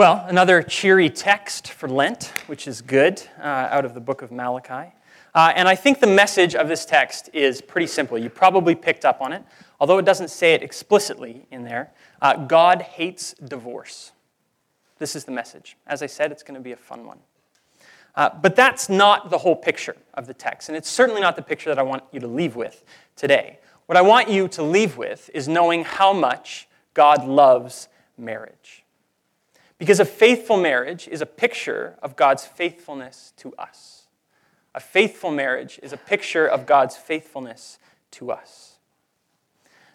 Well, another cheery text for Lent, which is good, uh, out of the book of Malachi. Uh, and I think the message of this text is pretty simple. You probably picked up on it, although it doesn't say it explicitly in there. Uh, God hates divorce. This is the message. As I said, it's going to be a fun one. Uh, but that's not the whole picture of the text, and it's certainly not the picture that I want you to leave with today. What I want you to leave with is knowing how much God loves marriage. Because a faithful marriage is a picture of God's faithfulness to us. A faithful marriage is a picture of God's faithfulness to us.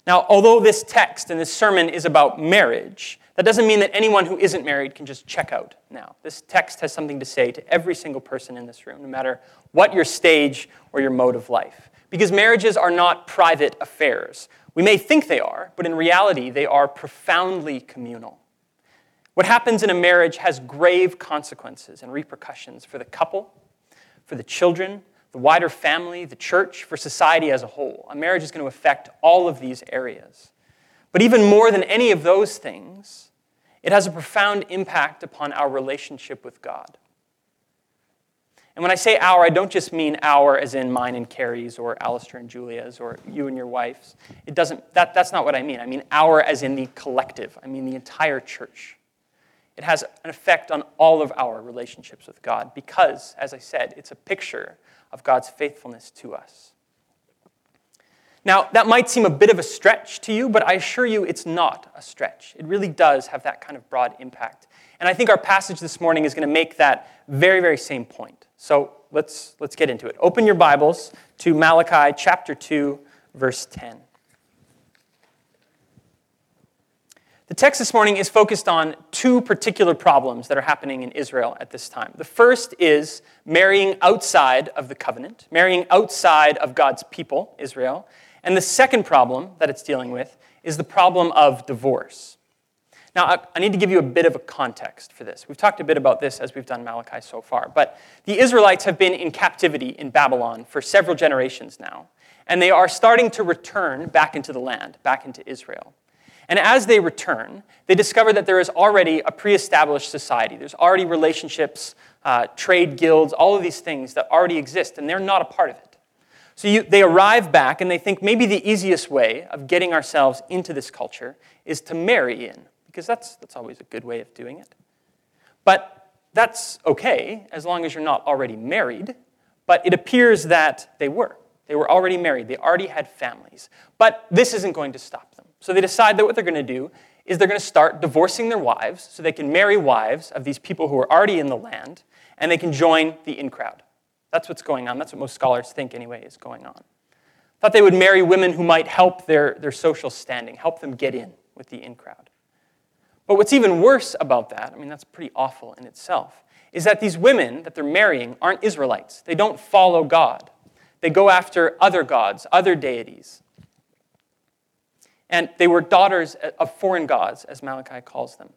Now, although this text and this sermon is about marriage, that doesn't mean that anyone who isn't married can just check out now. This text has something to say to every single person in this room, no matter what your stage or your mode of life. Because marriages are not private affairs. We may think they are, but in reality, they are profoundly communal. What happens in a marriage has grave consequences and repercussions for the couple, for the children, the wider family, the church, for society as a whole. A marriage is going to affect all of these areas. But even more than any of those things, it has a profound impact upon our relationship with God. And when I say our, I don't just mean our as in mine and Carrie's or Alistair and Julia's or you and your wife's. It doesn't, that, that's not what I mean. I mean our as in the collective. I mean the entire church. It has an effect on all of our relationships with God because, as I said, it's a picture of God's faithfulness to us. Now, that might seem a bit of a stretch to you, but I assure you it's not a stretch. It really does have that kind of broad impact. And I think our passage this morning is going to make that very, very same point. So let's, let's get into it. Open your Bibles to Malachi chapter 2, verse 10. The text this morning is focused on two particular problems that are happening in Israel at this time. The first is marrying outside of the covenant, marrying outside of God's people, Israel. And the second problem that it's dealing with is the problem of divorce. Now, I need to give you a bit of a context for this. We've talked a bit about this as we've done Malachi so far, but the Israelites have been in captivity in Babylon for several generations now, and they are starting to return back into the land, back into Israel. And as they return, they discover that there is already a pre established society. There's already relationships, uh, trade guilds, all of these things that already exist, and they're not a part of it. So you, they arrive back and they think maybe the easiest way of getting ourselves into this culture is to marry in, because that's, that's always a good way of doing it. But that's okay as long as you're not already married, but it appears that they were. They were already married, they already had families. But this isn't going to stop. So they decide that what they're going to do is they're going to start divorcing their wives so they can marry wives of these people who are already in the land and they can join the in crowd. That's what's going on. That's what most scholars think, anyway, is going on. Thought they would marry women who might help their, their social standing, help them get in with the in crowd. But what's even worse about that, I mean, that's pretty awful in itself, is that these women that they're marrying aren't Israelites. They don't follow God. They go after other gods, other deities. And they were daughters of foreign gods, as Malachi calls them.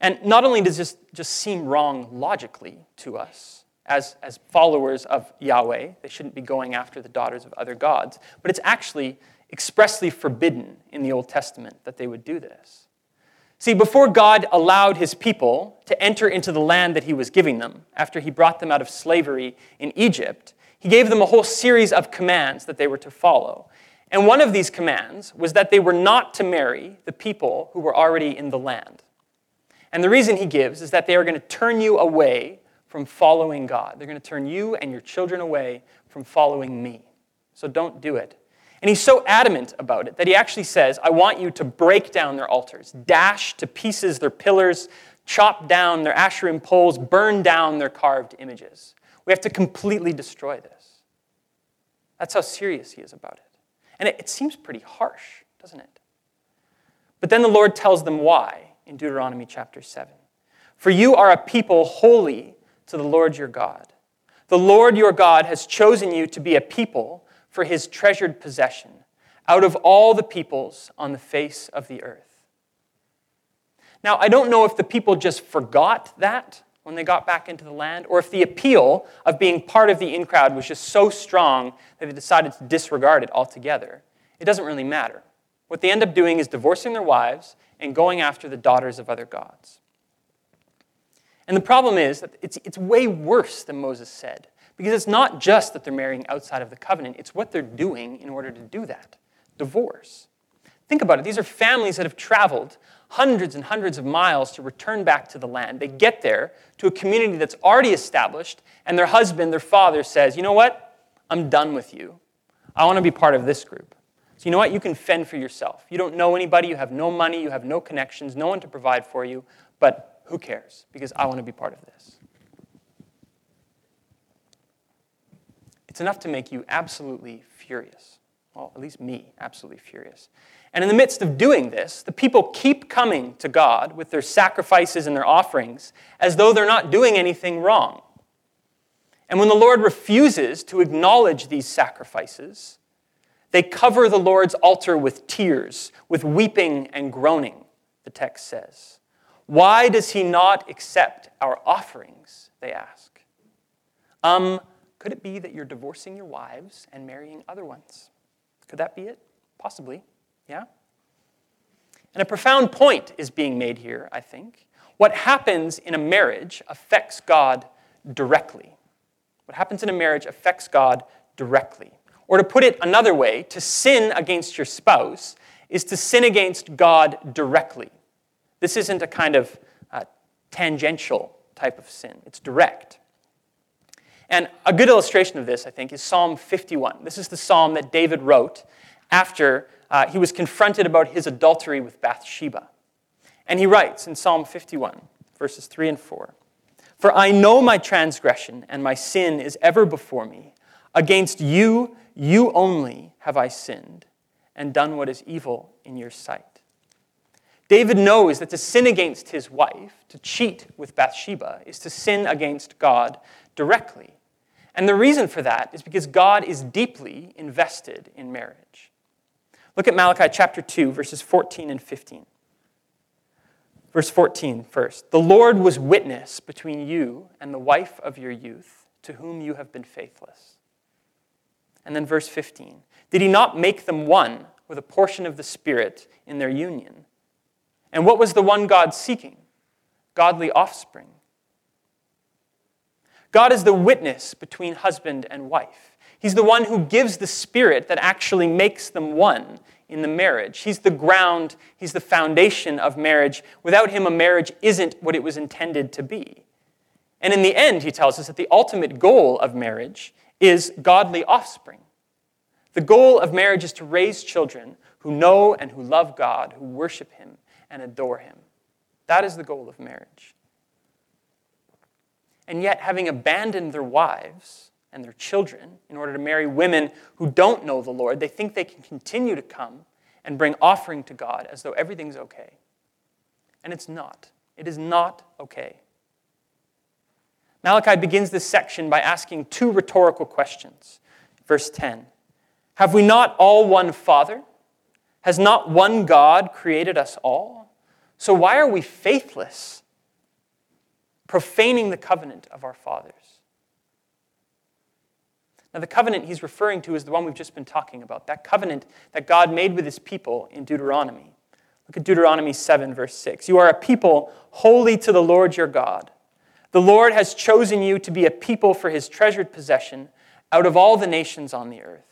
And not only does this just seem wrong logically to us, as, as followers of Yahweh, they shouldn't be going after the daughters of other gods, but it's actually expressly forbidden in the Old Testament that they would do this. See, before God allowed his people to enter into the land that he was giving them, after he brought them out of slavery in Egypt, he gave them a whole series of commands that they were to follow. And one of these commands was that they were not to marry the people who were already in the land. And the reason he gives is that they are going to turn you away from following God. They're going to turn you and your children away from following me. So don't do it. And he's so adamant about it that he actually says, I want you to break down their altars, dash to pieces their pillars, chop down their Asherim poles, burn down their carved images. We have to completely destroy this. That's how serious he is about it. And it, it seems pretty harsh, doesn't it? But then the Lord tells them why in Deuteronomy chapter 7. For you are a people holy to the Lord your God. The Lord your God has chosen you to be a people for his treasured possession out of all the peoples on the face of the earth. Now, I don't know if the people just forgot that when they got back into the land, or if the appeal of being part of the in crowd was just so strong that they decided to disregard it altogether. It doesn't really matter. What they end up doing is divorcing their wives and going after the daughters of other gods. And the problem is that it's, it's way worse than Moses said, because it's not just that they're marrying outside of the covenant, it's what they're doing in order to do that divorce. Think about it. These are families that have traveled hundreds and hundreds of miles to return back to the land. They get there to a community that's already established, and their husband, their father, says, You know what? I'm done with you. I want to be part of this group. So, you know what? You can fend for yourself. You don't know anybody, you have no money, you have no connections, no one to provide for you, but who cares? Because I want to be part of this. It's enough to make you absolutely furious. Well, at least me, absolutely furious. And in the midst of doing this, the people keep coming to God with their sacrifices and their offerings as though they're not doing anything wrong. And when the Lord refuses to acknowledge these sacrifices, they cover the Lord's altar with tears, with weeping and groaning, the text says. Why does he not accept our offerings? They ask. Um, could it be that you're divorcing your wives and marrying other ones? Could that be it? Possibly. Yeah? And a profound point is being made here, I think. What happens in a marriage affects God directly. What happens in a marriage affects God directly. Or to put it another way, to sin against your spouse is to sin against God directly. This isn't a kind of uh, tangential type of sin, it's direct. And a good illustration of this, I think, is Psalm 51. This is the psalm that David wrote after uh, he was confronted about his adultery with Bathsheba. And he writes in Psalm 51, verses 3 and 4 For I know my transgression, and my sin is ever before me. Against you, you only have I sinned, and done what is evil in your sight. David knows that to sin against his wife, to cheat with Bathsheba, is to sin against God directly. And the reason for that is because God is deeply invested in marriage. Look at Malachi chapter 2, verses 14 and 15. Verse 14 first. The Lord was witness between you and the wife of your youth, to whom you have been faithless. And then verse 15. Did he not make them one with a portion of the Spirit in their union? And what was the one God seeking? Godly offspring. God is the witness between husband and wife. He's the one who gives the spirit that actually makes them one in the marriage. He's the ground, he's the foundation of marriage. Without him, a marriage isn't what it was intended to be. And in the end, he tells us that the ultimate goal of marriage is godly offspring. The goal of marriage is to raise children who know and who love God, who worship him and adore him. That is the goal of marriage. And yet, having abandoned their wives, and their children in order to marry women who don't know the Lord. They think they can continue to come and bring offering to God as though everything's okay. And it's not. It is not okay. Malachi begins this section by asking two rhetorical questions. Verse 10 Have we not all one Father? Has not one God created us all? So why are we faithless, profaning the covenant of our fathers? Now, the covenant he's referring to is the one we've just been talking about, that covenant that God made with his people in Deuteronomy. Look at Deuteronomy 7, verse 6. You are a people holy to the Lord your God. The Lord has chosen you to be a people for his treasured possession out of all the nations on the earth.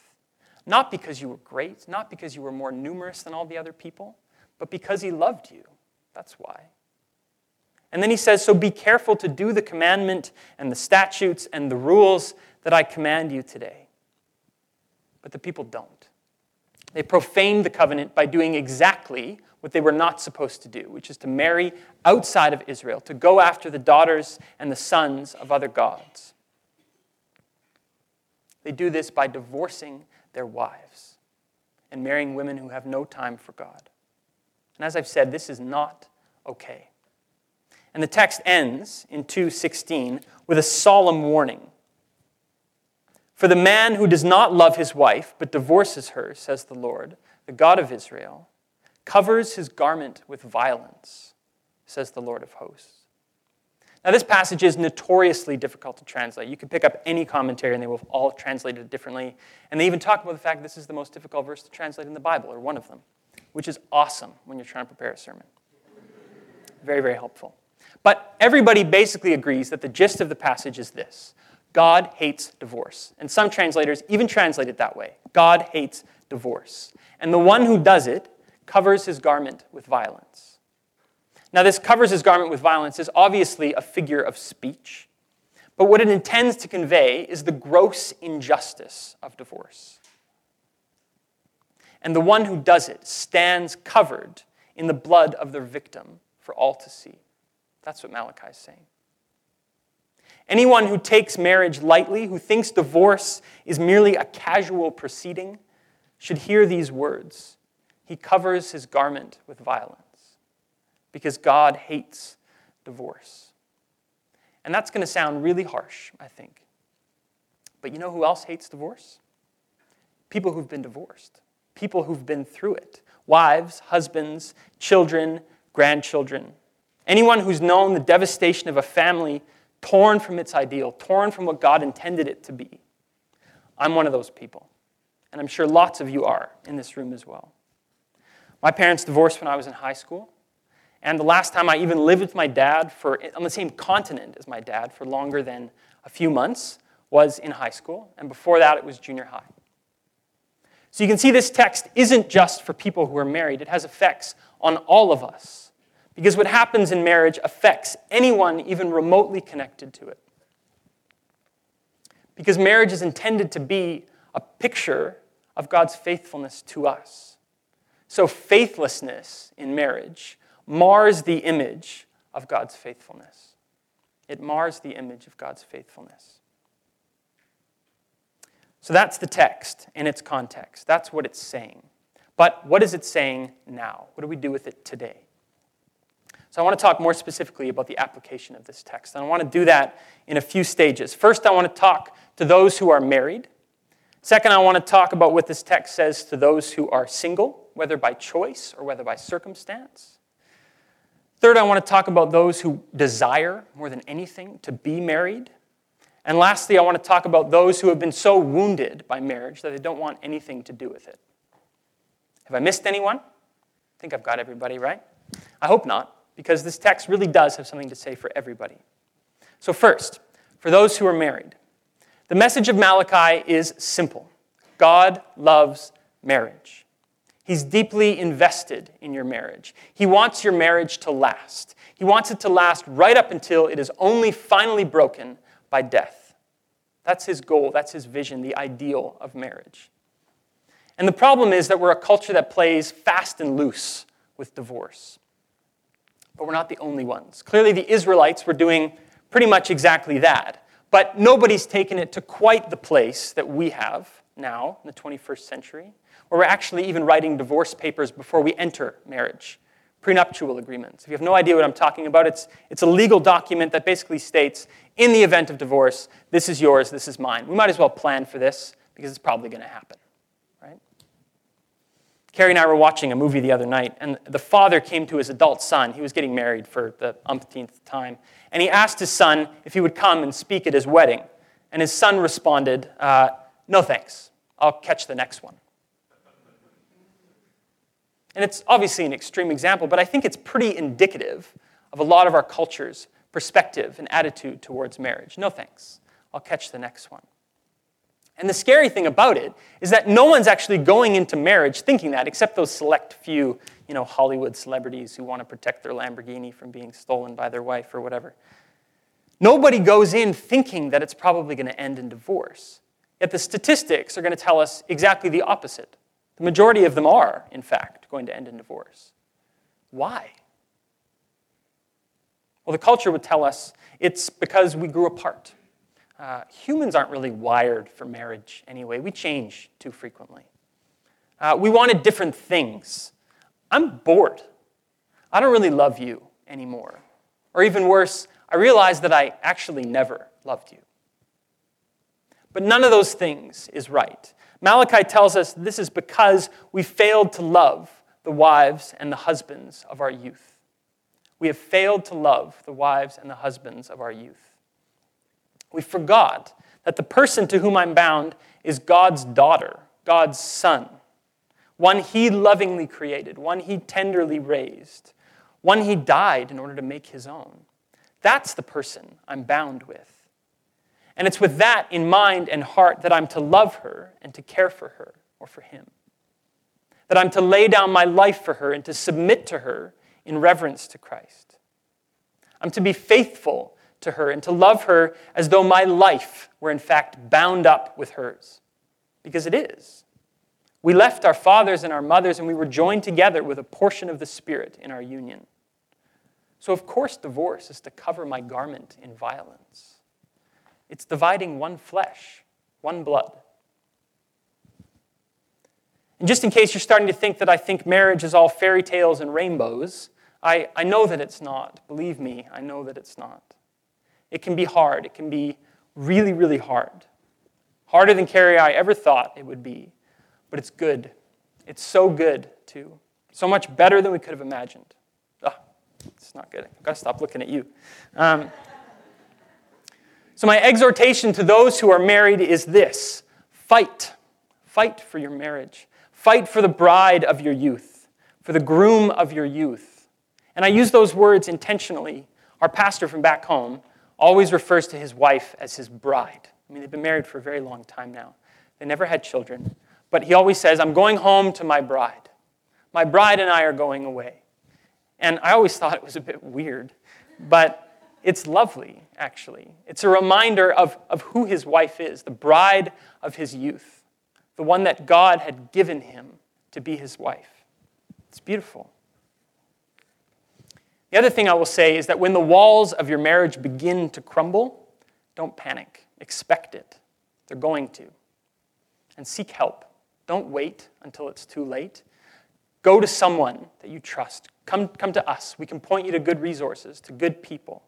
Not because you were great, not because you were more numerous than all the other people, but because he loved you. That's why. And then he says, So be careful to do the commandment and the statutes and the rules that I command you today. But the people don't. They profane the covenant by doing exactly what they were not supposed to do, which is to marry outside of Israel, to go after the daughters and the sons of other gods. They do this by divorcing their wives and marrying women who have no time for God. And as I've said, this is not okay. And the text ends in 2:16 with a solemn warning for the man who does not love his wife, but divorces her, says the Lord, the God of Israel, covers his garment with violence, says the Lord of hosts. Now, this passage is notoriously difficult to translate. You can pick up any commentary and they will all translate it differently. And they even talk about the fact this is the most difficult verse to translate in the Bible, or one of them, which is awesome when you're trying to prepare a sermon. Very, very helpful. But everybody basically agrees that the gist of the passage is this God hates divorce. And some translators even translate it that way God hates divorce. And the one who does it covers his garment with violence. Now, this covers his garment with violence is obviously a figure of speech, but what it intends to convey is the gross injustice of divorce. And the one who does it stands covered in the blood of their victim for all to see. That's what Malachi is saying. Anyone who takes marriage lightly, who thinks divorce is merely a casual proceeding, should hear these words. He covers his garment with violence because God hates divorce. And that's going to sound really harsh, I think. But you know who else hates divorce? People who've been divorced, people who've been through it wives, husbands, children, grandchildren. Anyone who's known the devastation of a family torn from its ideal, torn from what God intended it to be. I'm one of those people. And I'm sure lots of you are in this room as well. My parents divorced when I was in high school. And the last time I even lived with my dad for, on the same continent as my dad for longer than a few months was in high school. And before that, it was junior high. So you can see this text isn't just for people who are married, it has effects on all of us. Because what happens in marriage affects anyone even remotely connected to it. Because marriage is intended to be a picture of God's faithfulness to us. So faithlessness in marriage mars the image of God's faithfulness. It mars the image of God's faithfulness. So that's the text in its context. That's what it's saying. But what is it saying now? What do we do with it today? So I want to talk more specifically about the application of this text. And I want to do that in a few stages. First, I want to talk to those who are married. Second, I want to talk about what this text says to those who are single, whether by choice or whether by circumstance. Third, I want to talk about those who desire more than anything to be married. And lastly, I want to talk about those who have been so wounded by marriage that they don't want anything to do with it. Have I missed anyone? I think I've got everybody, right? I hope not, because this text really does have something to say for everybody. So, first, for those who are married, the message of Malachi is simple God loves marriage. He's deeply invested in your marriage. He wants your marriage to last. He wants it to last right up until it is only finally broken by death. That's his goal, that's his vision, the ideal of marriage. And the problem is that we're a culture that plays fast and loose with divorce. But we're not the only ones. Clearly, the Israelites were doing pretty much exactly that. But nobody's taken it to quite the place that we have now in the 21st century, where we're actually even writing divorce papers before we enter marriage prenuptial agreements. If you have no idea what I'm talking about, it's, it's a legal document that basically states in the event of divorce, this is yours, this is mine. We might as well plan for this because it's probably going to happen. Carrie and I were watching a movie the other night, and the father came to his adult son. He was getting married for the umpteenth time. And he asked his son if he would come and speak at his wedding. And his son responded, uh, No thanks. I'll catch the next one. And it's obviously an extreme example, but I think it's pretty indicative of a lot of our culture's perspective and attitude towards marriage. No thanks. I'll catch the next one. And the scary thing about it is that no one's actually going into marriage thinking that, except those select few, you know, Hollywood celebrities who want to protect their Lamborghini from being stolen by their wife or whatever. Nobody goes in thinking that it's probably going to end in divorce. Yet the statistics are going to tell us exactly the opposite. The majority of them are, in fact, going to end in divorce. Why? Well, the culture would tell us it's because we grew apart. Uh, humans aren't really wired for marriage anyway. We change too frequently. Uh, we wanted different things. I'm bored. I don't really love you anymore. Or even worse, I realize that I actually never loved you. But none of those things is right. Malachi tells us this is because we failed to love the wives and the husbands of our youth. We have failed to love the wives and the husbands of our youth. We forgot that the person to whom I'm bound is God's daughter, God's son, one he lovingly created, one he tenderly raised, one he died in order to make his own. That's the person I'm bound with. And it's with that in mind and heart that I'm to love her and to care for her or for him. That I'm to lay down my life for her and to submit to her in reverence to Christ. I'm to be faithful to her and to love her as though my life were in fact bound up with hers. Because it is. We left our fathers and our mothers and we were joined together with a portion of the Spirit in our union. So, of course, divorce is to cover my garment in violence. It's dividing one flesh, one blood. And just in case you're starting to think that I think marriage is all fairy tales and rainbows, I, I know that it's not. Believe me, I know that it's not. It can be hard. It can be really, really hard. Harder than Carrie I ever thought it would be. But it's good. It's so good, too. So much better than we could have imagined. Oh, it's not good. I've got to stop looking at you. Um, so, my exhortation to those who are married is this fight. Fight for your marriage. Fight for the bride of your youth, for the groom of your youth. And I use those words intentionally. Our pastor from back home always refers to his wife as his bride. I mean, they've been married for a very long time now. They never had children. But he always says, I'm going home to my bride. My bride and I are going away. And I always thought it was a bit weird, but it's lovely, actually. It's a reminder of, of who his wife is, the bride of his youth, the one that God had given him to be his wife. It's beautiful. The other thing I will say is that when the walls of your marriage begin to crumble, don't panic. Expect it. They're going to. And seek help. Don't wait until it's too late. Go to someone that you trust. Come, come to us. We can point you to good resources, to good people.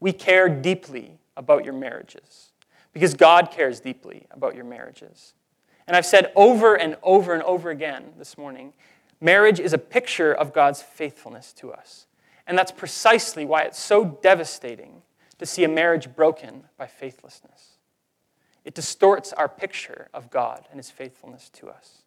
We care deeply about your marriages because God cares deeply about your marriages. And I've said over and over and over again this morning marriage is a picture of God's faithfulness to us. And that's precisely why it's so devastating to see a marriage broken by faithlessness. It distorts our picture of God and his faithfulness to us.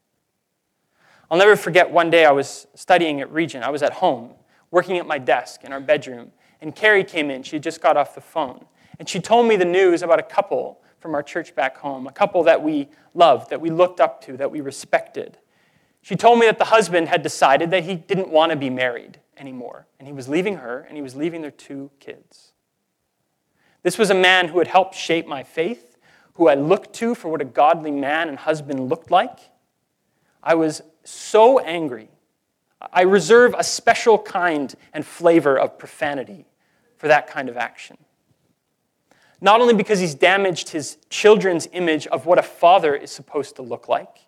I'll never forget one day I was studying at Regent. I was at home, working at my desk in our bedroom, and Carrie came in. She had just got off the phone. And she told me the news about a couple from our church back home, a couple that we loved, that we looked up to, that we respected. She told me that the husband had decided that he didn't want to be married anymore, and he was leaving her, and he was leaving their two kids. This was a man who had helped shape my faith who I looked to for what a godly man and husband looked like, I was so angry. I reserve a special kind and flavor of profanity for that kind of action. Not only because he's damaged his children's image of what a father is supposed to look like,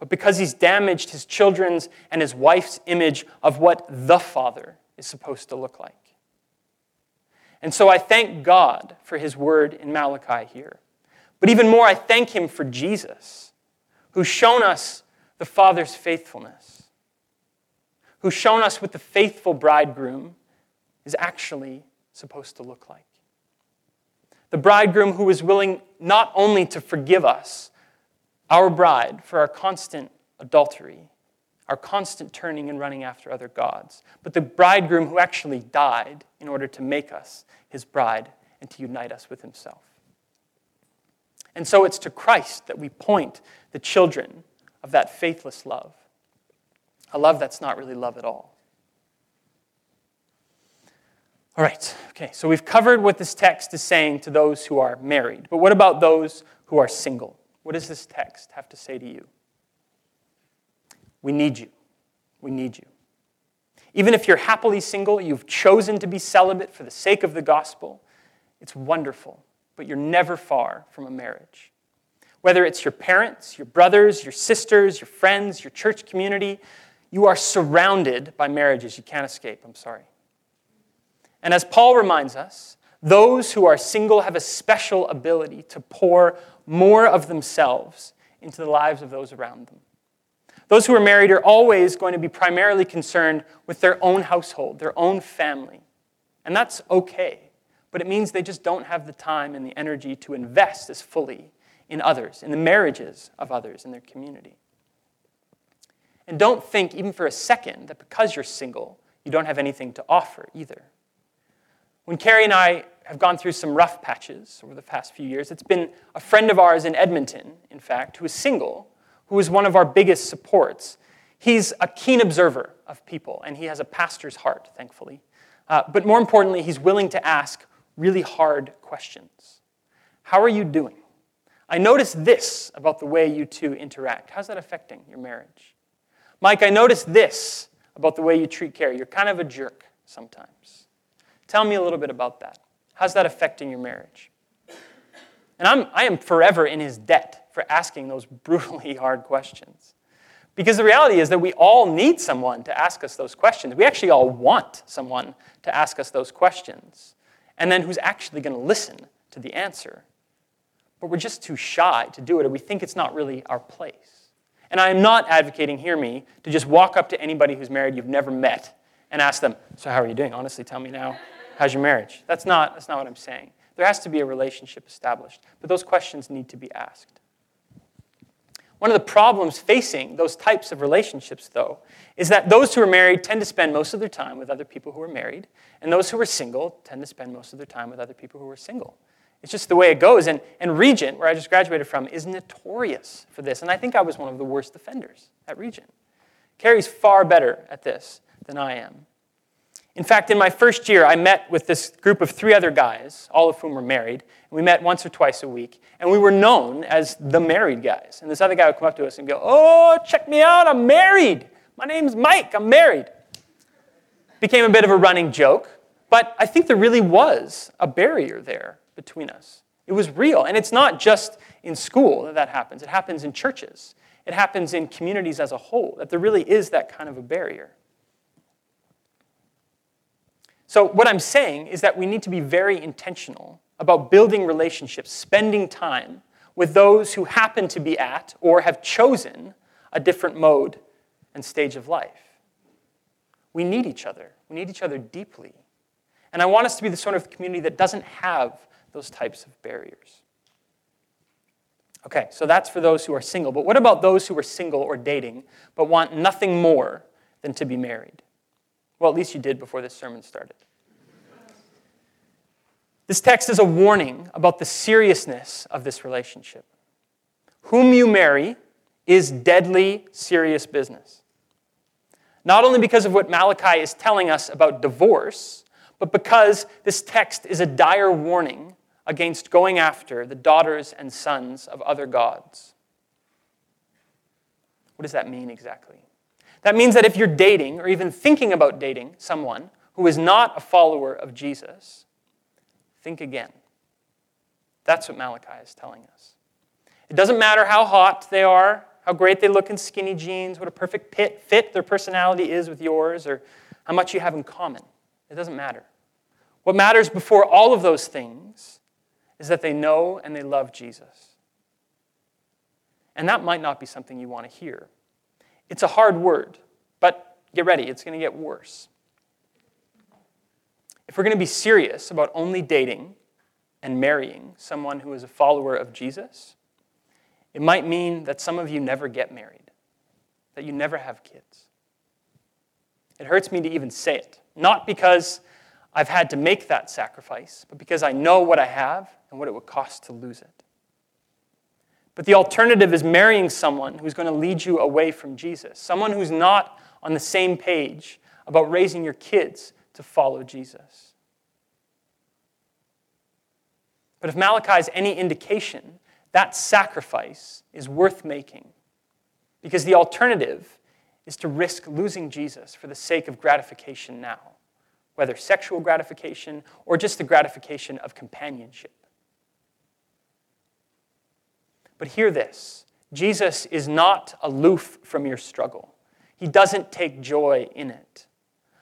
but because he's damaged his children's and his wife's image of what the father is supposed to look like. And so I thank God for his word in Malachi here. But even more, I thank him for Jesus, who's shown us the Father's faithfulness, who's shown us what the faithful bridegroom is actually supposed to look like. The bridegroom who is willing not only to forgive us, our bride, for our constant adultery, our constant turning and running after other gods, but the bridegroom who actually died in order to make us his bride and to unite us with himself. And so it's to Christ that we point the children of that faithless love, a love that's not really love at all. All right, okay, so we've covered what this text is saying to those who are married. But what about those who are single? What does this text have to say to you? We need you. We need you. Even if you're happily single, you've chosen to be celibate for the sake of the gospel, it's wonderful but you're never far from a marriage. Whether it's your parents, your brothers, your sisters, your friends, your church community, you are surrounded by marriages you can't escape. I'm sorry. And as Paul reminds us, those who are single have a special ability to pour more of themselves into the lives of those around them. Those who are married are always going to be primarily concerned with their own household, their own family. And that's okay but it means they just don't have the time and the energy to invest as fully in others, in the marriages of others in their community. And don't think, even for a second, that because you're single, you don't have anything to offer either. When Carrie and I have gone through some rough patches over the past few years, it's been a friend of ours in Edmonton, in fact, who is single, who is one of our biggest supports. He's a keen observer of people, and he has a pastor's heart, thankfully. Uh, but more importantly, he's willing to ask really hard questions. How are you doing? I noticed this about the way you two interact. How's that affecting your marriage? Mike, I noticed this about the way you treat Carrie. You're kind of a jerk sometimes. Tell me a little bit about that. How's that affecting your marriage? And I'm, I am forever in his debt for asking those brutally hard questions. Because the reality is that we all need someone to ask us those questions. We actually all want someone to ask us those questions, and then who's actually going to listen to the answer. But we're just too shy to do it, or we think it's not really our place. And I am not advocating, hear me, to just walk up to anybody who's married you've never met and ask them, So, how are you doing? Honestly, tell me now, how's your marriage? That's not, that's not what I'm saying. There has to be a relationship established, but those questions need to be asked. One of the problems facing those types of relationships, though, is that those who are married tend to spend most of their time with other people who are married, and those who are single tend to spend most of their time with other people who are single. It's just the way it goes. And, and Regent, where I just graduated from, is notorious for this. And I think I was one of the worst offenders at Regent. Carrie's far better at this than I am. In fact, in my first year, I met with this group of three other guys, all of whom were married. We met once or twice a week, and we were known as the married guys. And this other guy would come up to us and go, Oh, check me out, I'm married. My name's Mike, I'm married. Became a bit of a running joke, but I think there really was a barrier there between us. It was real. And it's not just in school that that happens, it happens in churches, it happens in communities as a whole, that there really is that kind of a barrier. So, what I'm saying is that we need to be very intentional about building relationships, spending time with those who happen to be at or have chosen a different mode and stage of life. We need each other. We need each other deeply. And I want us to be the sort of community that doesn't have those types of barriers. Okay, so that's for those who are single. But what about those who are single or dating but want nothing more than to be married? Well, at least you did before this sermon started. This text is a warning about the seriousness of this relationship. Whom you marry is deadly serious business. Not only because of what Malachi is telling us about divorce, but because this text is a dire warning against going after the daughters and sons of other gods. What does that mean exactly? That means that if you're dating or even thinking about dating someone who is not a follower of Jesus, think again. That's what Malachi is telling us. It doesn't matter how hot they are, how great they look in skinny jeans, what a perfect fit their personality is with yours, or how much you have in common. It doesn't matter. What matters before all of those things is that they know and they love Jesus. And that might not be something you want to hear. It's a hard word, but get ready, it's going to get worse. If we're going to be serious about only dating and marrying someone who is a follower of Jesus, it might mean that some of you never get married, that you never have kids. It hurts me to even say it, not because I've had to make that sacrifice, but because I know what I have and what it would cost to lose it. But the alternative is marrying someone who's going to lead you away from Jesus, someone who's not on the same page about raising your kids to follow Jesus. But if Malachi is any indication, that sacrifice is worth making. Because the alternative is to risk losing Jesus for the sake of gratification now, whether sexual gratification or just the gratification of companionship. But hear this Jesus is not aloof from your struggle, He doesn't take joy in it.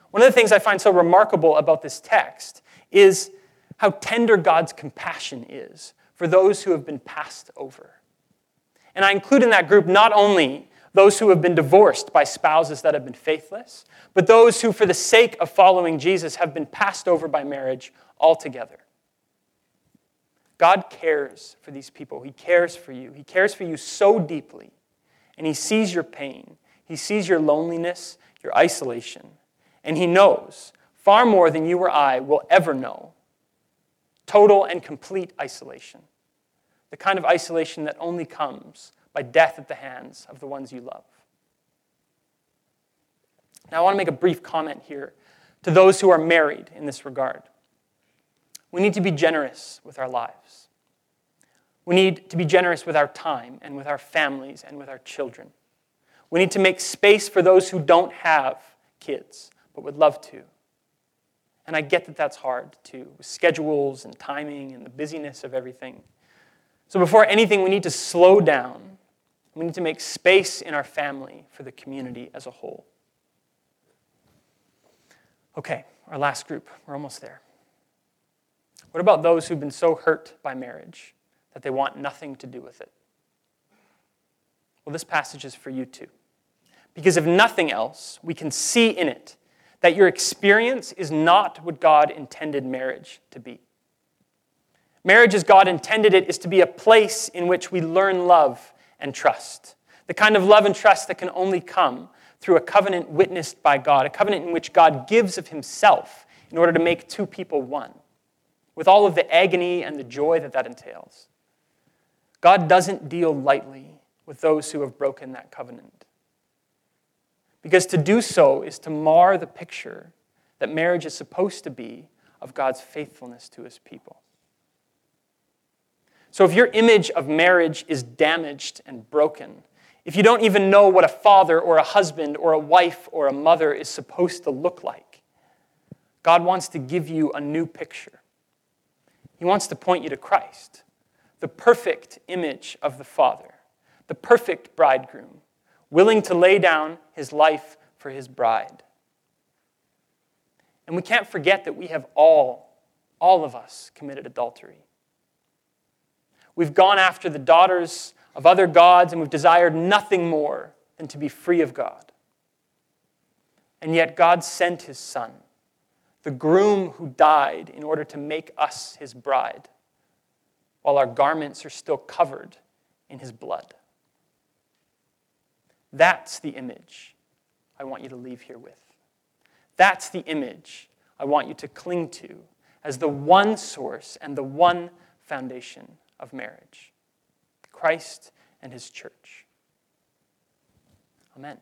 One of the things I find so remarkable about this text is how tender God's compassion is for those who have been passed over. And I include in that group not only those who have been divorced by spouses that have been faithless, but those who, for the sake of following Jesus, have been passed over by marriage altogether. God cares for these people. He cares for you. He cares for you so deeply. And He sees your pain. He sees your loneliness, your isolation. And He knows, far more than you or I will ever know, total and complete isolation, the kind of isolation that only comes by death at the hands of the ones you love. Now, I want to make a brief comment here to those who are married in this regard. We need to be generous with our lives. We need to be generous with our time and with our families and with our children. We need to make space for those who don't have kids but would love to. And I get that that's hard too, with schedules and timing and the busyness of everything. So before anything, we need to slow down. We need to make space in our family for the community as a whole. Okay, our last group. We're almost there. What about those who've been so hurt by marriage that they want nothing to do with it? Well, this passage is for you too. Because if nothing else, we can see in it that your experience is not what God intended marriage to be. Marriage, as God intended it, is to be a place in which we learn love and trust. The kind of love and trust that can only come through a covenant witnessed by God, a covenant in which God gives of himself in order to make two people one, with all of the agony and the joy that that entails. God doesn't deal lightly with those who have broken that covenant. Because to do so is to mar the picture that marriage is supposed to be of God's faithfulness to his people. So if your image of marriage is damaged and broken, if you don't even know what a father or a husband or a wife or a mother is supposed to look like, God wants to give you a new picture. He wants to point you to Christ, the perfect image of the Father, the perfect bridegroom, willing to lay down his life for his bride. And we can't forget that we have all, all of us, committed adultery. We've gone after the daughters of other gods and we've desired nothing more than to be free of God. And yet God sent his son, the groom who died in order to make us his bride, while our garments are still covered in his blood. That's the image I want you to leave here with. That's the image I want you to cling to as the one source and the one foundation of marriage Christ and his church. Amen.